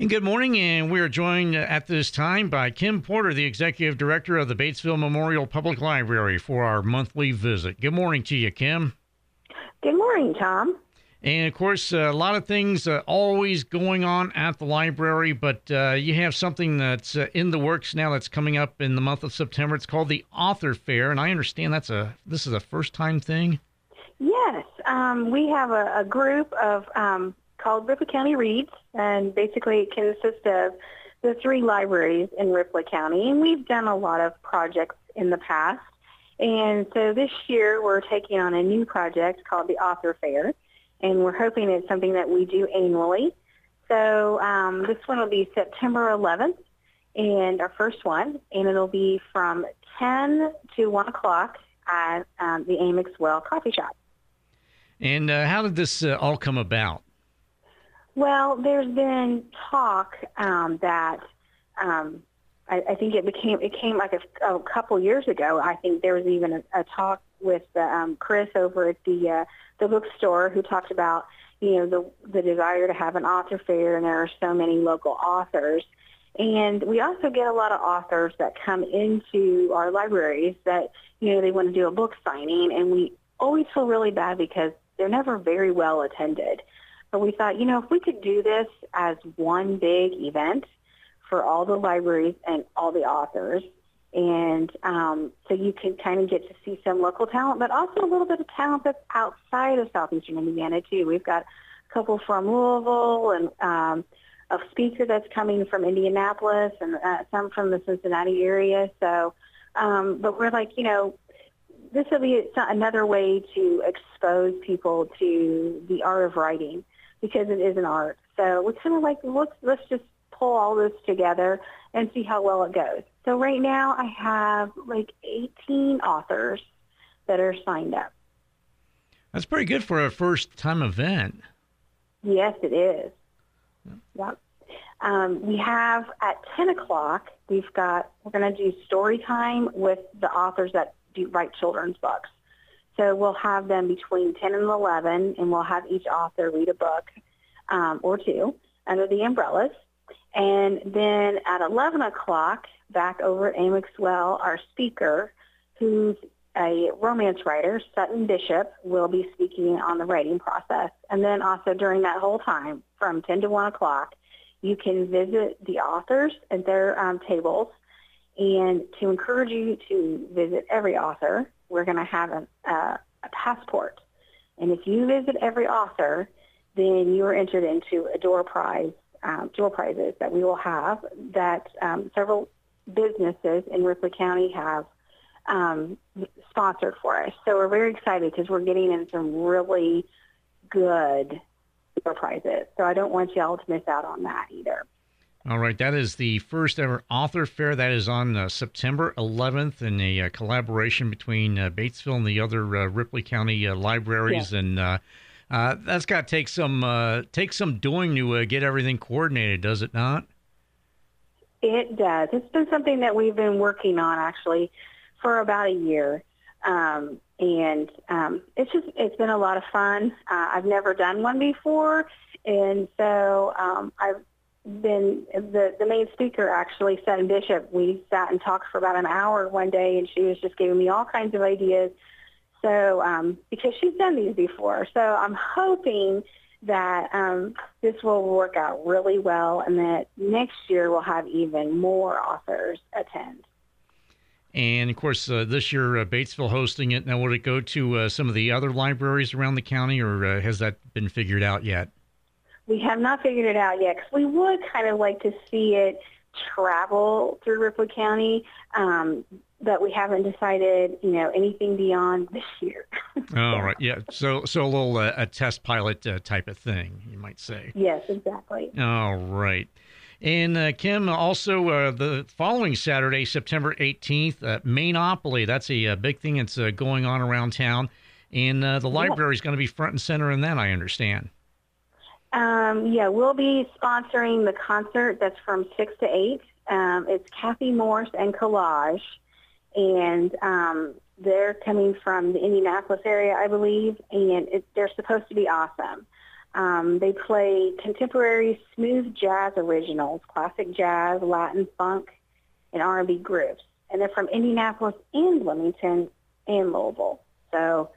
And good morning, and we are joined at this time by Kim Porter, the Executive Director of the Batesville Memorial Public Library, for our monthly visit. Good morning to you, Kim. Good morning, Tom. And of course, a lot of things uh, always going on at the library, but uh, you have something that's uh, in the works now that's coming up in the month of September. It's called the Author Fair, and I understand that's a this is a first time thing. Yes, um, we have a, a group of um, called Ripley County Reads, and basically it consists of the three libraries in Ripley County. And we've done a lot of projects in the past. And so this year we're taking on a new project called the Author Fair, and we're hoping it's something that we do annually. So um, this one will be September 11th, and our first one, and it'll be from 10 to 1 o'clock at um, the Amex Well Coffee Shop. And uh, how did this uh, all come about? Well, there's been talk um, that um, I, I think it became it came like a, a couple years ago. I think there was even a, a talk with uh, um, Chris over at the uh, the bookstore who talked about you know the the desire to have an author fair, and there are so many local authors. And we also get a lot of authors that come into our libraries that you know they want to do a book signing, and we always feel really bad because they're never very well attended. But we thought, you know, if we could do this as one big event for all the libraries and all the authors, and um, so you can kind of get to see some local talent, but also a little bit of talent that's outside of southeastern Indiana too. We've got a couple from Louisville and um, a speaker that's coming from Indianapolis and uh, some from the Cincinnati area. So, um, but we're like, you know, this will be another way to expose people to the art of writing because it is an art. So we kind of like let's let's just pull all this together and see how well it goes. So right now I have like 18 authors that are signed up. That's pretty good for a first time event. Yes, it is. Yep. Um, we have at 10 o'clock, we've got, we're going to do story time with the authors that do write children's books. So we'll have them between 10 and 11, and we'll have each author read a book um, or two under the umbrellas. And then at 11 o'clock, back over at Amex Well, our speaker, who's a romance writer, Sutton Bishop, will be speaking on the writing process. And then also during that whole time, from 10 to 1 o'clock, you can visit the authors at their um, tables. And to encourage you to visit every author, we're going to have a, a, a passport. And if you visit every author, then you are entered into a door prize, um, door prizes that we will have that um, several businesses in Ripley County have um, sponsored for us. So we're very excited because we're getting in some really good door prizes. So I don't want y'all to miss out on that either. All right, that is the first ever author fair. That is on uh, September 11th in a uh, collaboration between uh, Batesville and the other uh, Ripley County uh, libraries, yeah. and uh, that's got to take some take some doing to get everything coordinated, does it not? It does. It's been something that we've been working on actually for about a year, um, and um, it's just it's been a lot of fun. I've never done one before, and so um, I've been the the main speaker actually Sutton Bishop. We sat and talked for about an hour one day, and she was just giving me all kinds of ideas. So um, because she's done these before, so I'm hoping that um, this will work out really well, and that next year we'll have even more authors attend. And of course, uh, this year uh, Batesville hosting it. Now, will it go to uh, some of the other libraries around the county, or uh, has that been figured out yet? We have not figured it out yet because we would kind of like to see it travel through Ripley County, um, but we haven't decided, you know, anything beyond this year. oh, right, yeah. So, so a little uh, a test pilot uh, type of thing, you might say. Yes, exactly. All right. And uh, Kim, also uh, the following Saturday, September 18th, uh, Mainopoly. That's a, a, big thing that's uh, going on around town. And uh, the library is going to be front and center in that, I understand. Um, yeah, we'll be sponsoring the concert that's from 6 to 8. Um, it's Cathy Morris and Collage, and um, they're coming from the Indianapolis area, I believe, and it, they're supposed to be awesome. Um, they play contemporary smooth jazz originals, classic jazz, Latin funk, and R&B groups. And they're from Indianapolis and Bloomington and Louisville. So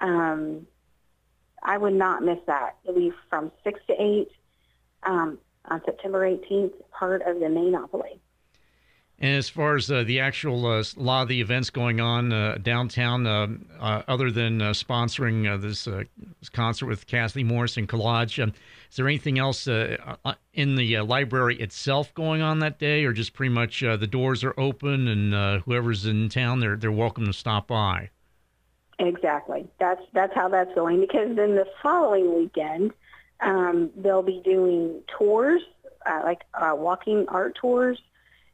um, I would not miss that. It'll be from 6 to 8 um, on September 18th, part of the Mainopoly. And as far as uh, the actual uh, lot of the events going on uh, downtown, uh, uh, other than uh, sponsoring this, this, concert with Cassidy Morris and Collage, um, is there anything else in the library itself going on that day, or just pretty much the doors are open and whoever's in town, they're they're welcome to stop by? Exactly. That's that's how that's going. Because then the following weekend, um, they'll be doing tours, uh, like uh, walking art tours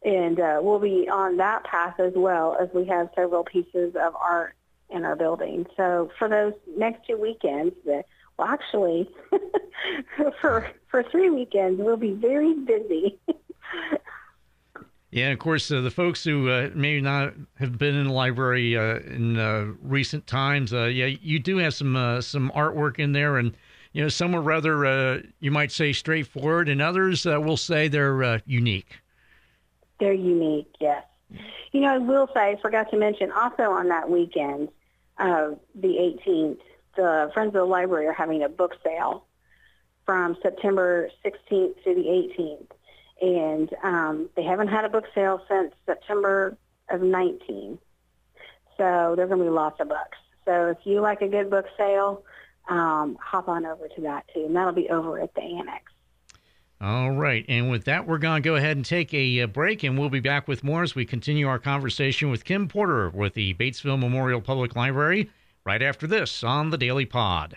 and uh, we'll be on that path as well as we have several pieces of art in our building. So for those next two weekends, the, well, actually, for for three weekends, we'll be very busy. yeah, of course, uh, the folks who uh, may not have been in the library uh, in uh, recent times, uh, yeah, you do have some some artwork in there, and you know some are rather you might say straightforward, and others will say they're unique. They're unique, yes. You know, I will say, I forgot to mention, also on that weekend, uh, the 18th, the Friends of the Library are having a book sale from September 16th to the 18th. And um, they haven't had a book sale since September of 19. So there's going to be lots of books. So if you like a good book sale, um, hop on over to that too. And that'll be over at the Annex. All right. And with that, we're going to go ahead and take a uh, break, and we'll be back with more as we continue our conversation with Kim Porter with the Batesville Memorial Public Library right after this on the Daily Pod.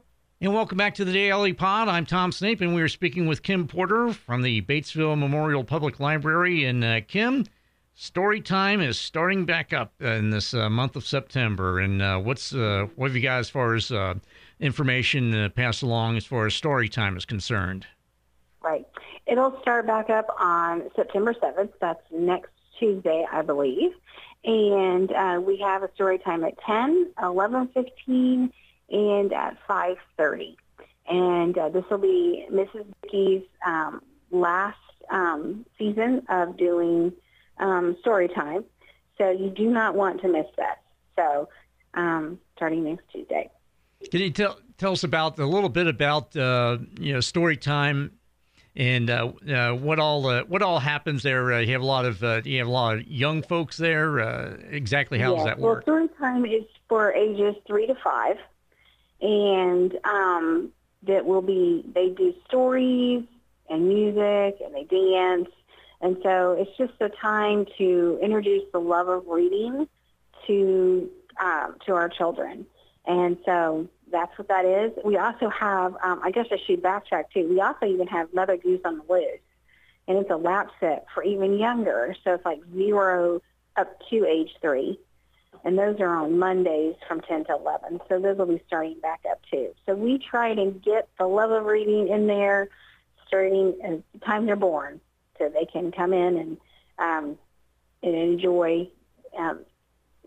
And welcome back to the Daily Pod. I'm Tom Snape, and we are speaking with Kim Porter from the Batesville Memorial Public Library. And uh, Kim, Story time is starting back up in this uh, month of September, and uh, what's uh, what have you got as far as uh, information to pass along as far as story time is concerned? Right, it'll start back up on September seventh. That's next Tuesday, I believe, and uh, we have a story time at 10, 11:15, and at 5:30. And uh, this will be Mrs. Dickey's um, last um, season of doing um, story time. So you do not want to miss that. So um, starting next Tuesday. Can you tell tell us about a little bit about uh, you know story time and uh, uh, what all uh, what all happens there? Uh, you have a lot of uh, you have a lot of young folks there. exactly how does that work? Well, story time is for ages three to five, and um, that will be they do stories and music and they dance and so it's just a time to introduce the love of reading to um, to our children. And so that's what that is. We also have, um, I guess I should backtrack too. We also even have Mother Goose on the Loose, and it's a lap set for even younger. So it's like zero up to age three. And those are on Mondays from 10 to 11. So those will be starting back up too. So we try to get the love of reading in there starting as the time they're born so they can come in and um, and enjoy um,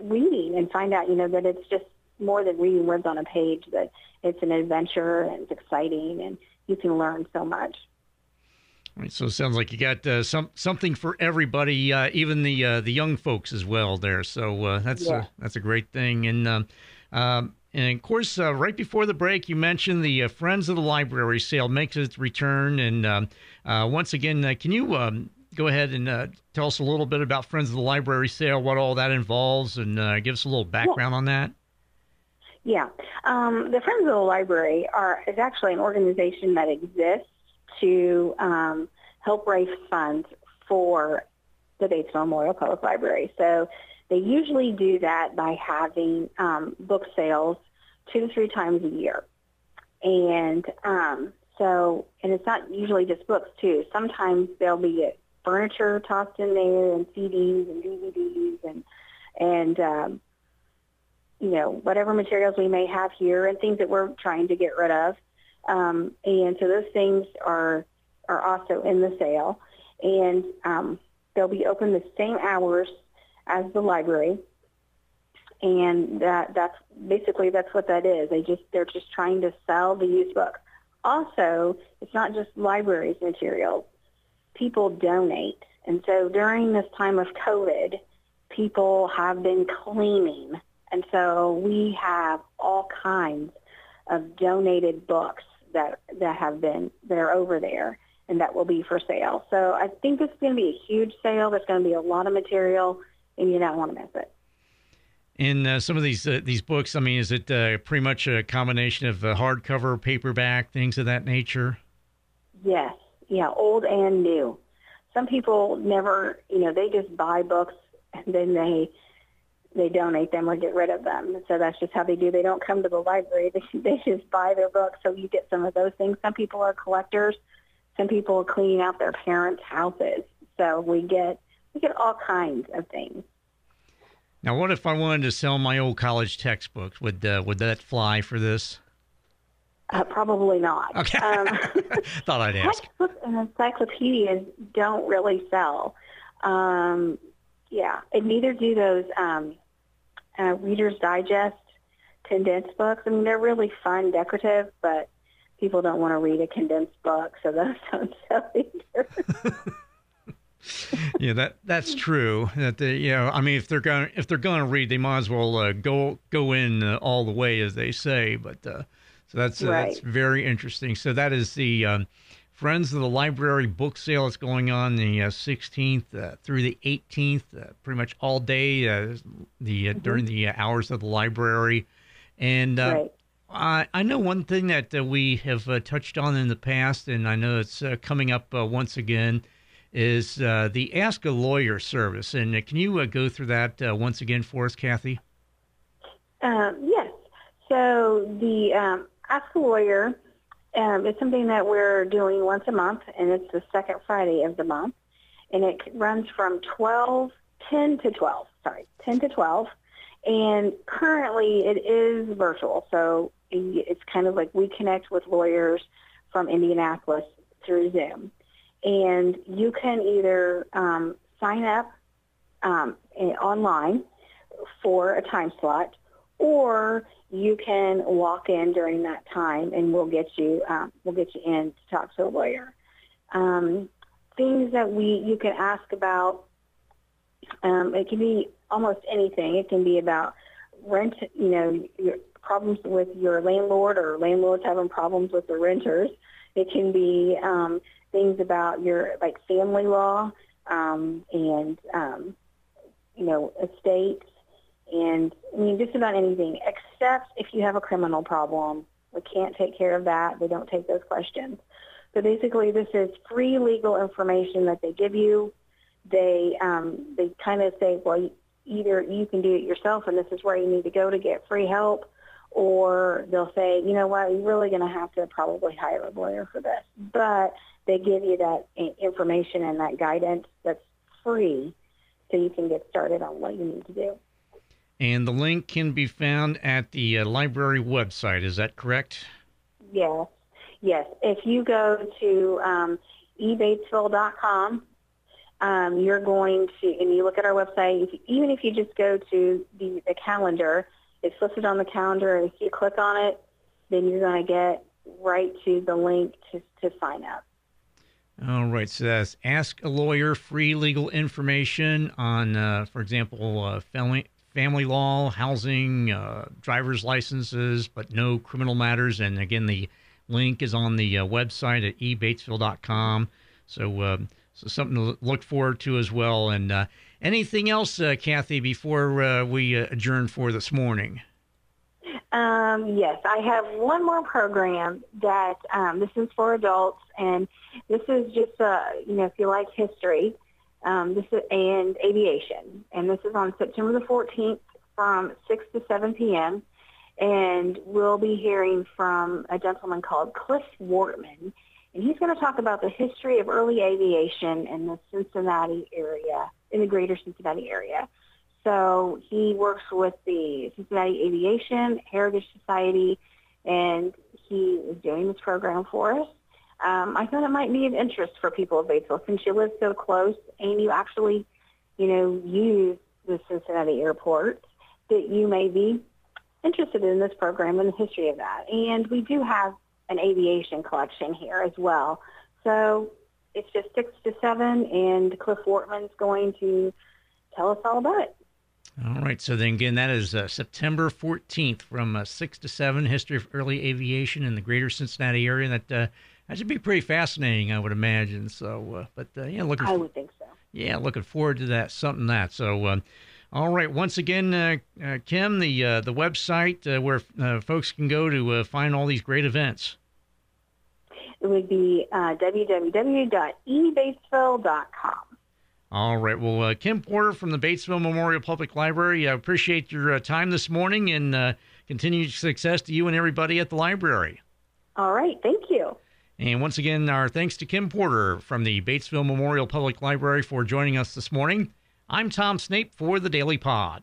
reading and find out, you know, that it's just more than reading words on a page. That it's an adventure and it's exciting, and you can learn so much. Right, so it sounds like you got uh, some something for everybody, uh, even the uh, the young folks as well there. So uh, that's yeah. that's a great thing. And um, um, and of course, uh, right before the break, you mentioned the uh, Friends of the Library sale makes its return. And um, uh, once again, uh, can you um, go ahead and uh, tell us a little bit about Friends of the Library sale, what all that involves, and uh, give us a little background yeah. on that? Yeah. Um, the Friends of the Library are is actually an organization that exists to um, help raise funds for the Batesville Memorial Public Library. So they usually do that by having um, book sales two to three times a year. And um, So, and it's not usually just books too. Sometimes there'll be furniture tossed in there and CDs and DVDs and and um, you know whatever materials we may have here and things that we're trying to get rid of. Um, and so those things are are also in the sale, and um, they'll be open the same hours as the library. And that that's basically that's what that is. They just they're just trying to sell the used books. Also, it's not just libraries materials. People donate. And so during this time of COVID, people have been cleaning. And so we have all kinds of donated books that, that have been, that are over there and that will be for sale. So I think this is going to be a huge sale. There's going to be a lot of material and you don't want to miss it. In uh, some of these uh, these books, I mean, is it uh, pretty much a combination of uh, hardcover, paperback, things of that nature? Yes, yeah, old and new. Some people never, you know, they just buy books and then they they donate them or get rid of them. So that's just how they do. They don't come to the library. They they just buy their books. So you get some of those things. Some people are collectors. Some people are cleaning out their parents' houses. So we get we get all kinds of things. Now, what if I wanted to sell my old college textbooks? Would uh, would that fly for this? Uh, probably not. Okay. Um, Thought I'd ask. Textbooks and encyclopedias don't really sell. Um, yeah, and neither do those um, uh, Reader's Digest condensed books. I mean, they're really fun, decorative, but people don't want to read a condensed book, so those don't sell either. yeah, that that's true. That they, you know, I mean, if they're going if they're going to read, they might as well uh, go go in uh, all the way, as they say. But uh, so that's uh, right. that's very interesting. So that is the um, Friends of the Library book sale. It's going on the 16th uh, through the 18th, uh, pretty much all day. the mm-hmm. during the hours of the library, and. Right. I, I know one thing that we have touched on in the past, and I know it's coming up once again, is uh, the Ask a Lawyer service. And uh, can you uh, go through that uh, once again for us, Kathy? Um, yes. So the um, Ask a Lawyer um, is something that we're doing once a month, and it's the second Friday of the month. And it runs from 12, 10 to 12, sorry, 10 to 12. And currently it is virtual. So it's kind of like we connect with lawyers from Indianapolis through Zoom and you can either um, sign up um, online for a time slot, or you can walk in during that time, and we'll get you um, we'll get you in to talk to a lawyer. Um, things that we you can ask about. Um, it can be almost anything. It can be about rent. You know, your problems with your landlord, or landlords having problems with the renters. It can be um, things about your like family law um, and um, you know estates and I mean just about anything except if you have a criminal problem. We can't take care of that. They don't take those questions. So basically, this is free legal information that they give you. They um, they kind of say, well, either you can do it yourself, and this is where you need to go to get free help, or they'll say, you know what, you're really going to have to probably hire a lawyer for this. But they give you that information and that guidance that's free so you can get started on what you need to do. And the link can be found at the uh, library website. Is that correct? Yes. Yes. If you go to um, ebatesville.com, um, you're going to, and you look at our website, if, even if you just go to the, the calendar, it's listed on the calendar, and if you click on it, then you're going to get right to the link to, to sign up. All right, so that's ask a lawyer free legal information on, uh, for example, uh, family family law, housing, uh, driver's licenses, but no criminal matters. And again, the link is on the uh, website at ebatesville.com. So, um, so something to look forward to as well. And uh, anything else, uh, Kathy, before we adjourn for this morning? Um, yes, I have one more program that um, this is for adults, and this is just uh, you know if you like history, um, this is and aviation, and this is on September the 14th from 6 to 7 p.m. And we'll be hearing from a gentleman called Cliff Wortman, and he's going to talk about the history of early aviation in the Cincinnati area, in the greater Cincinnati area. So he works with the Cincinnati Aviation Heritage Society, and he is doing this program for us. Um, I thought it might be of interest for people of Batesville since you live so close and you actually, you know, use the Cincinnati airport that you may be interested in this program and the history of that. And we do have an aviation collection here as well. So it's just six to seven, and Cliff Wortman's going to tell us all about it. All right. So then again, that is uh, September 14th from uh, 6 to 7, History of Early Aviation in the greater Cincinnati area. That uh, that should be pretty fascinating, I would imagine. So, uh, but uh, yeah, looking. I would think so. Yeah, looking forward to that. Something that. So, um, all right. Once again, uh, Kim, the the website where folks can go to find all these great events. It would be www.ebatesville.com. All right. Well, uh, Kim Porter from the Batesville Memorial Public Library, I appreciate your uh, time this morning and uh, continued success to you and everybody at the library. All right. Thank you. And once again, our thanks to Kim Porter from the Batesville Memorial Public Library for joining us this morning. I'm Tom Snape for the Daily Pod.